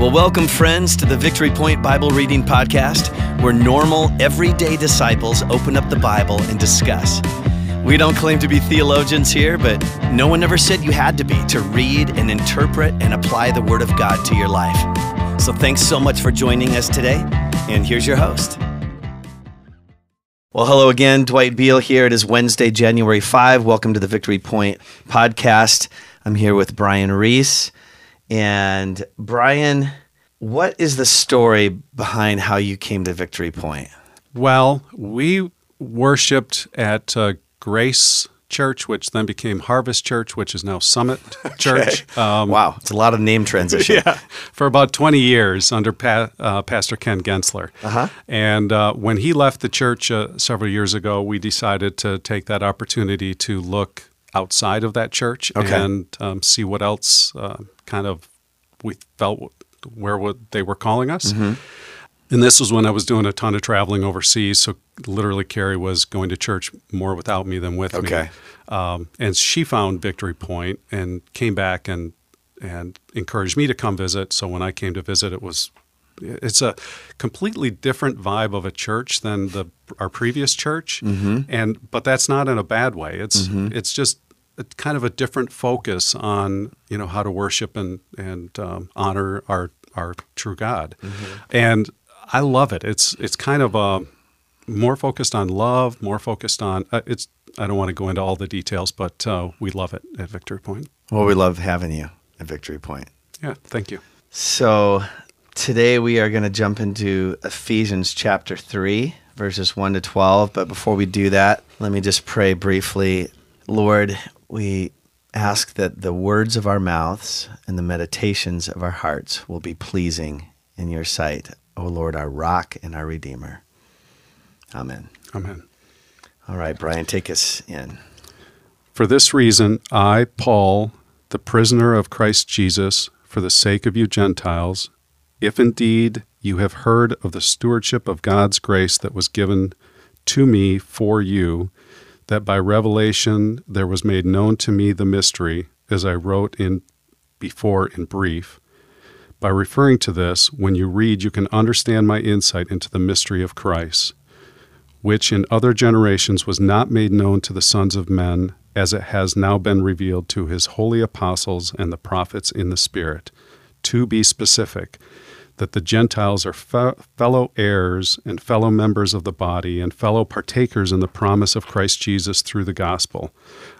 Well, welcome, friends, to the Victory Point Bible Reading Podcast, where normal, everyday disciples open up the Bible and discuss. We don't claim to be theologians here, but no one ever said you had to be to read and interpret and apply the Word of God to your life. So thanks so much for joining us today, and here's your host. Well, hello again, Dwight Beal here. It is Wednesday, January 5. Welcome to the Victory Point Podcast. I'm here with Brian Reese. And Brian, what is the story behind how you came to Victory Point? Well, we worshiped at uh, Grace Church, which then became Harvest Church, which is now Summit Church. Um, wow, it's a lot of name transition. yeah, for about 20 years under pa- uh, Pastor Ken Gensler. Uh-huh. And uh, when he left the church uh, several years ago, we decided to take that opportunity to look outside of that church Okay. and um, see what else uh, kind of we felt where what they were calling us. Mm-hmm. And this was when I was doing a ton of traveling overseas. So literally, Carrie was going to church more without me than with me. Okay. me. Um, and she found Victory Point and came back and and encouraged me to come visit. So when I came to visit, it was it's a completely different vibe of a church than the our previous church, and but that's not in a bad way. It's it's just a, kind of a different focus on you know how to worship and and um, honor our our true God, and I love it. It's it's kind of a more focused on love, more focused on uh, it's. I don't want to go into all the details, but uh, we love it at Victory Point. Well, we love having you at Victory Point. Yeah, thank you. So today we are going to jump into Ephesians chapter 3, verses 1 to 12. But before we do that, let me just pray briefly. Lord, we ask that the words of our mouths and the meditations of our hearts will be pleasing in your sight, O Lord, our rock and our redeemer. Amen. Amen. All right, Brian, take us in. For this reason, I, Paul, the prisoner of Christ Jesus, for the sake of you Gentiles, if indeed you have heard of the stewardship of God's grace that was given to me for you, that by revelation there was made known to me the mystery, as I wrote in before in brief. By referring to this, when you read, you can understand my insight into the mystery of Christ which in other generations was not made known to the sons of men, as it has now been revealed to his holy apostles and the prophets in the Spirit. To be specific, that the Gentiles are fe- fellow heirs and fellow members of the body and fellow partakers in the promise of Christ Jesus through the gospel,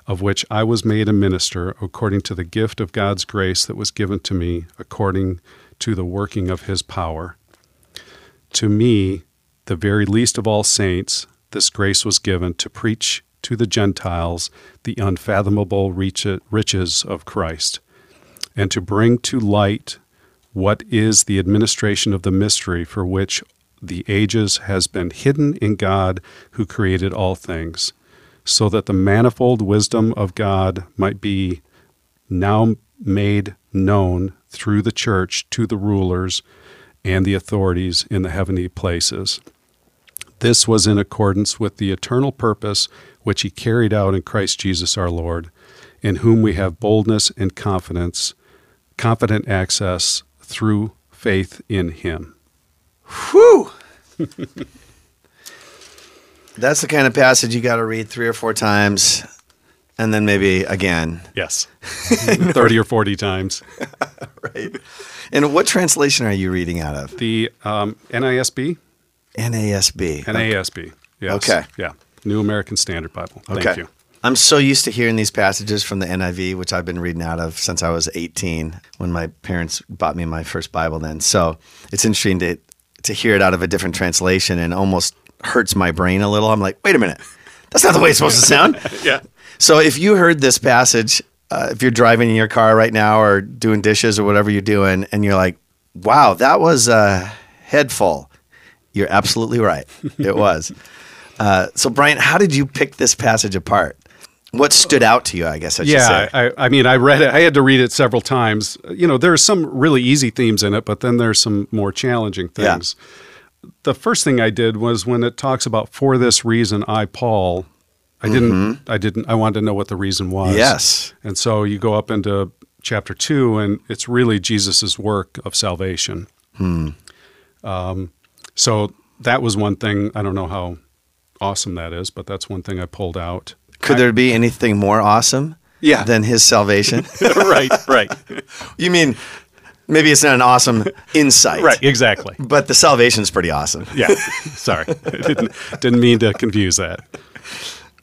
of which I was made a minister according to the gift of God's grace that was given to me according to the working of his power. To me, the very least of all saints, this grace was given to preach to the Gentiles the unfathomable riches of Christ, and to bring to light what is the administration of the mystery for which the ages has been hidden in God who created all things, so that the manifold wisdom of God might be now made known through the church to the rulers and the authorities in the heavenly places. This was in accordance with the eternal purpose which he carried out in Christ Jesus our Lord, in whom we have boldness and confidence, confident access through faith in him. Whew! That's the kind of passage you got to read three or four times and then maybe again. Yes. 30 or 40 times. Right. And what translation are you reading out of? The um, NISB? NASB. NASB. Yes. Okay. Yeah. New American Standard Bible. Thank Okay. you. I'm so used to hearing these passages from the NIV, which I've been reading out of since I was 18 when my parents bought me my first Bible then. So it's interesting to, to hear it out of a different translation and almost hurts my brain a little. I'm like, wait a minute. That's not the way it's supposed to sound. Yeah. So if you heard this passage, uh, if you're driving in your car right now or doing dishes or whatever you're doing, and you're like, wow, that was a head full, you're absolutely right. It was. uh, so, Brian, how did you pick this passage apart? What stood out to you, I guess I should Yeah, say? I, I mean, I read it. I had to read it several times. You know, there are some really easy themes in it, but then there's some more challenging Yeah. things. The first thing I did was when it talks about for this reason I Paul. I didn't. I didn't. I wanted to know what the reason was. Yes. And so you go up into chapter 2, and it's really Jesus' work of salvation. Hmm. Um, so that was one thing. I don't know how awesome that is, but that's one thing I pulled out. Could there be anything more awesome Yeah. than his salvation? right, right, you mean maybe it's not an awesome insight. right, exactly. But the salvation's pretty awesome. Yeah, sorry, didn't didn't mean to confuse that.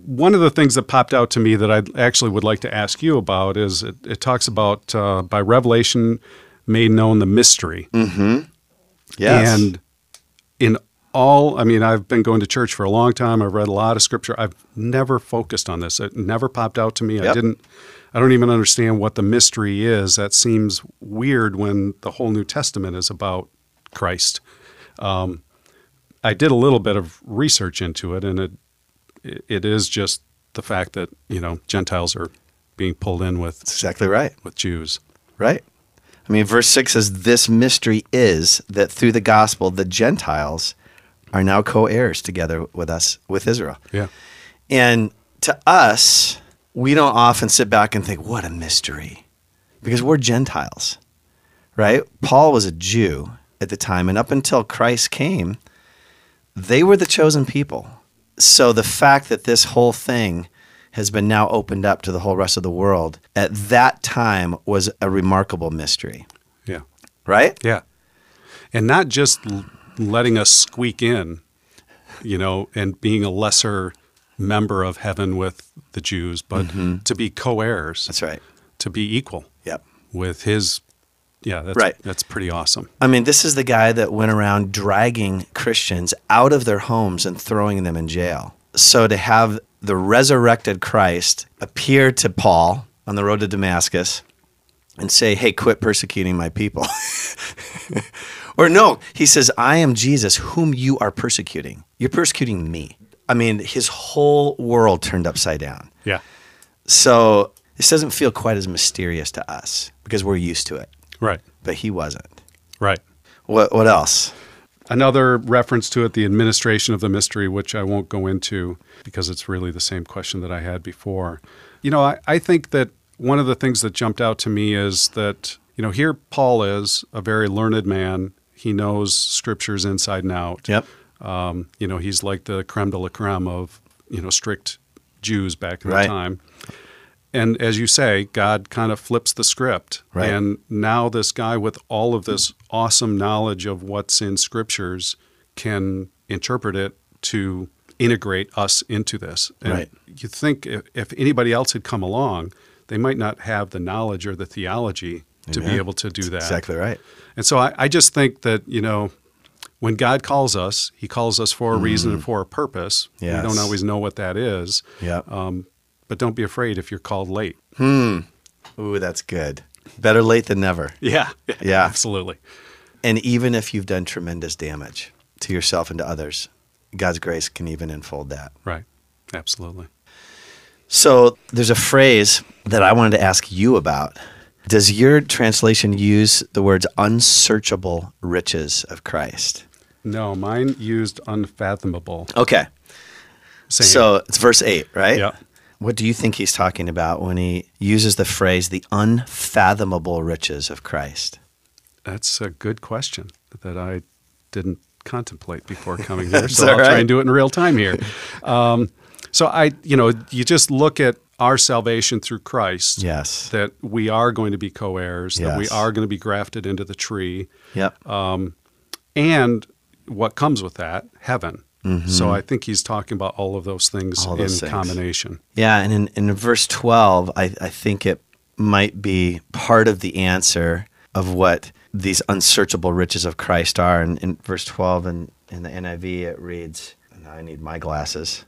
One of the things that popped out to me that I actually would like to ask you about is it, it talks about uh, by revelation made known the mystery, Yes. and in all, I mean, I've been going to church for a long time. I've read a lot of scripture. I've never focused on this. It never popped out to me. I didn't. I don't even understand what the mystery is. That seems weird when the whole New Testament is about Christ. Um, I did a little bit of research into it, and it it is just the fact that you know Gentiles are being pulled in with That's exactly right. with Jews. Right? I mean, verse 6 says, This mystery is that through the gospel, the Gentiles are now co heirs together with us, with Israel. Yeah, And to us, we don't often sit back and think, What a mystery. Because we're Gentiles, right? Paul was a Jew at the time, and up until Christ came, they were the chosen people. So the fact that this whole thing has been now opened up to the whole rest of the world at that time was a remarkable mystery, yeah, right? yeah, and not just letting us squeak in, you know, and being a lesser member of heaven with the Jews, but mm-hmm. to be co-heirs, That's right. to be equal Yep. with his. Yeah, that's Right. That's pretty awesome. I mean, this is the guy that went around dragging Christians out of their homes and throwing them in jail. So to have the resurrected Christ appear to Paul on the road to Damascus and say, hey, quit persecuting my people. or no, he says, I am Jesus, whom you are persecuting. You're persecuting me. I mean, his whole world turned upside down. Yeah, So this doesn't feel quite as mysterious to us because we're used to it, right, but he wasn't. right. What, what else? Another reference to it, the administration of the mystery, which I won't go into because it's really the same question that I had before. You know, I, I think that one of the things that jumped out to me is that, you know, here Paul is a very learned man. He knows scriptures inside and out. Yep. Um, you know, he's like the creme de la creme of, you know, strict Jews back in Right. the time. And as you say, God kind of flips the script. Right. And now this guy with all of this awesome knowledge of what's in scriptures can interpret it to integrate us into this. And Right. you think if, if anybody else had come along, they might not have the knowledge or the theology to be able to do that. Exactly right. And so I, I just think that, you know, when God calls us, he calls us for a reason and for a purpose. We Mm. Don't always know what that is. Yep. Um, but don't be afraid if you're called late. Hmm. Ooh, that's good. Better late than never. Yeah. Yeah. Absolutely. And even if you've done tremendous damage to yourself and to others, God's grace can even enfold that. Right. Absolutely. So there's a phrase that I wanted to ask you about. Does your translation use the words unsearchable riches of Christ? No, mine used unfathomable. Okay. Saying, So it's verse 8, right? Yeah. What do you think he's talking about when he uses the phrase the unfathomable riches of Christ? that's a good question that I didn't contemplate before coming here. so I'll try and do it in real time here. Um, so I, you know, you just look at our salvation through Christ. Yes. That we are going to be co-heirs. That we are going to be grafted into the tree. Yep. and what comes with that heaven so i think he's talking about all of those things Mm-hmm. In things. combination Yeah, and in, in verse 12, I, I think it might be part of the answer of what these unsearchable riches of Christ are. And in verse 12 in, in the NIV, it reads, I need my glasses.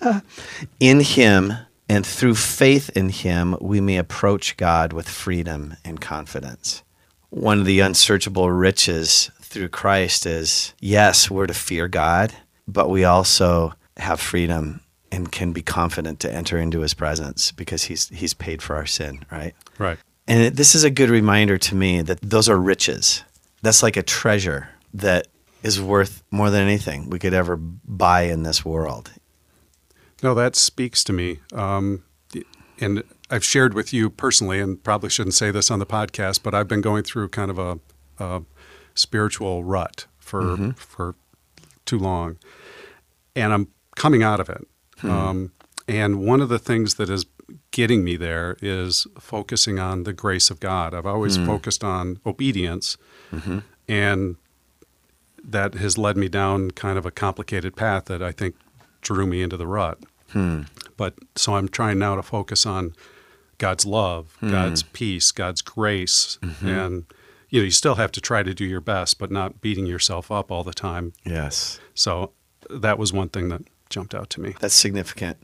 in him and through faith in him, we may approach God with freedom and confidence. One of the unsearchable riches through Christ is yes, we're to fear God, but we also have freedom and can be confident to enter into his presence because he's he's paid for our sin, right? right And it, this is a good reminder to me that those are riches. That's like a treasure that is worth more than anything we could ever buy in this world. No that speaks to me um, and I've shared with you personally, and probably shouldn't say this on the podcast, but I've been going through kind of a, a spiritual rut for Mm-hmm. for too long, and I'm coming out of it. Hmm. Um, and one of the things that is getting me there is focusing on the grace of God. I've always Hmm. focused on obedience, Mm-hmm. and that has led me down kind of a complicated path that I think drew me into the rut. Hmm. But so I'm trying now to focus on God's love, Hmm. God's peace, God's grace, Mm-hmm. and you know you still have to try to do your best, but not beating yourself up all the time. Yes. So that was one thing that jumped out to me. That's significant.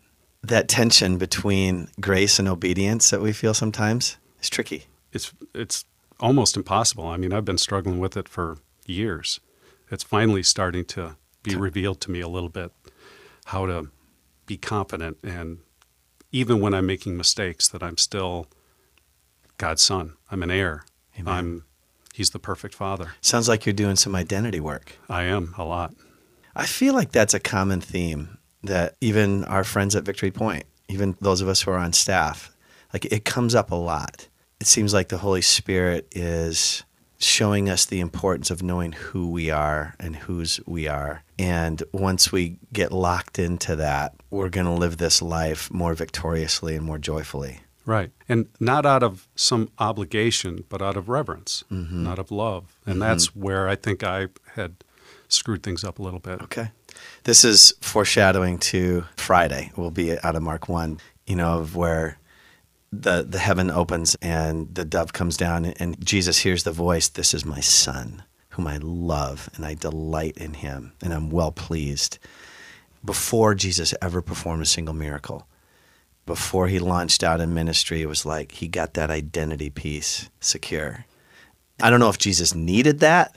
That tension between grace and obedience that we feel sometimes is tricky. It's it's almost impossible. I mean, I've been struggling with it for years. It's finally starting to be revealed to me a little bit how to be confident and even when I'm making mistakes that I'm still God's son. I'm an heir. Amen. I'm he's the perfect father. Sounds like you're doing some identity work. I am a lot. I feel like that's a common theme that even our friends at Victory Point, even those of us who are on staff, like it comes up a lot. It seems like the Holy Spirit is showing us the importance of knowing who we are and whose we are. And once we get locked into that, we're going to live this life more victoriously and more joyfully. Right. And not out of some obligation, but out of reverence, Mm-hmm. not of love. And that's where I think I had screwed things up a little bit. Okay. This is foreshadowing to Friday. We'll be out of Mark 1, you know, of where the the heaven opens and the dove comes down and Jesus hears the voice, "This is my son, whom I love and I delight in him and I'm well pleased." Before Jesus ever performed a single miracle, before he launched out in ministry, it was like he got that identity piece secure. I don't know if Jesus needed that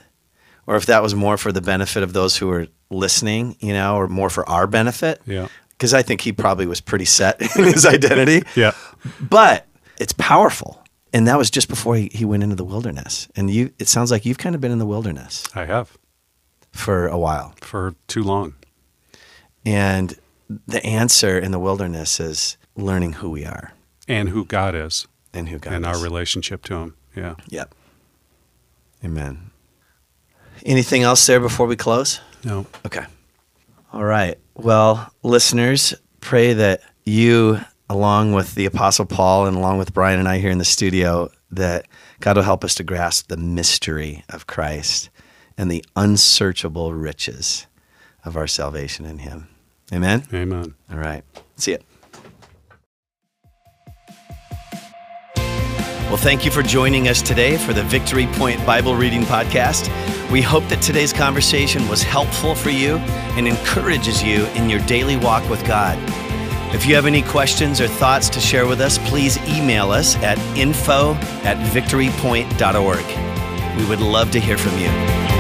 or if that was more for the benefit of those who were listening, you know, or more for our benefit. Yeah. Because I think he probably was pretty set in his identity. Yeah. But it's powerful. And that was just before he, he went into the wilderness. And you it sounds like you've kind of been in the wilderness I have for a while. for too long. And the answer in the wilderness is learning who we are And who God is and who God is. and is. our relationship to Him. Yeah. Yep. Amen. Anything else there before we close? No. Okay. All right. Well, listeners, pray that you, along with the Apostle Paul and along with Brian and I here in the studio, that God will help us to grasp the mystery of Christ and the unsearchable riches of our salvation in Him. Amen. Amen. All right. See it. Well, thank you for joining us today for the Victory Point Bible Reading Podcast. We hope that today's conversation was helpful for you and encourages you in your daily walk with God. If you have any questions or thoughts to share with us, please email us at info at victorypoint.org. We would love to hear from you.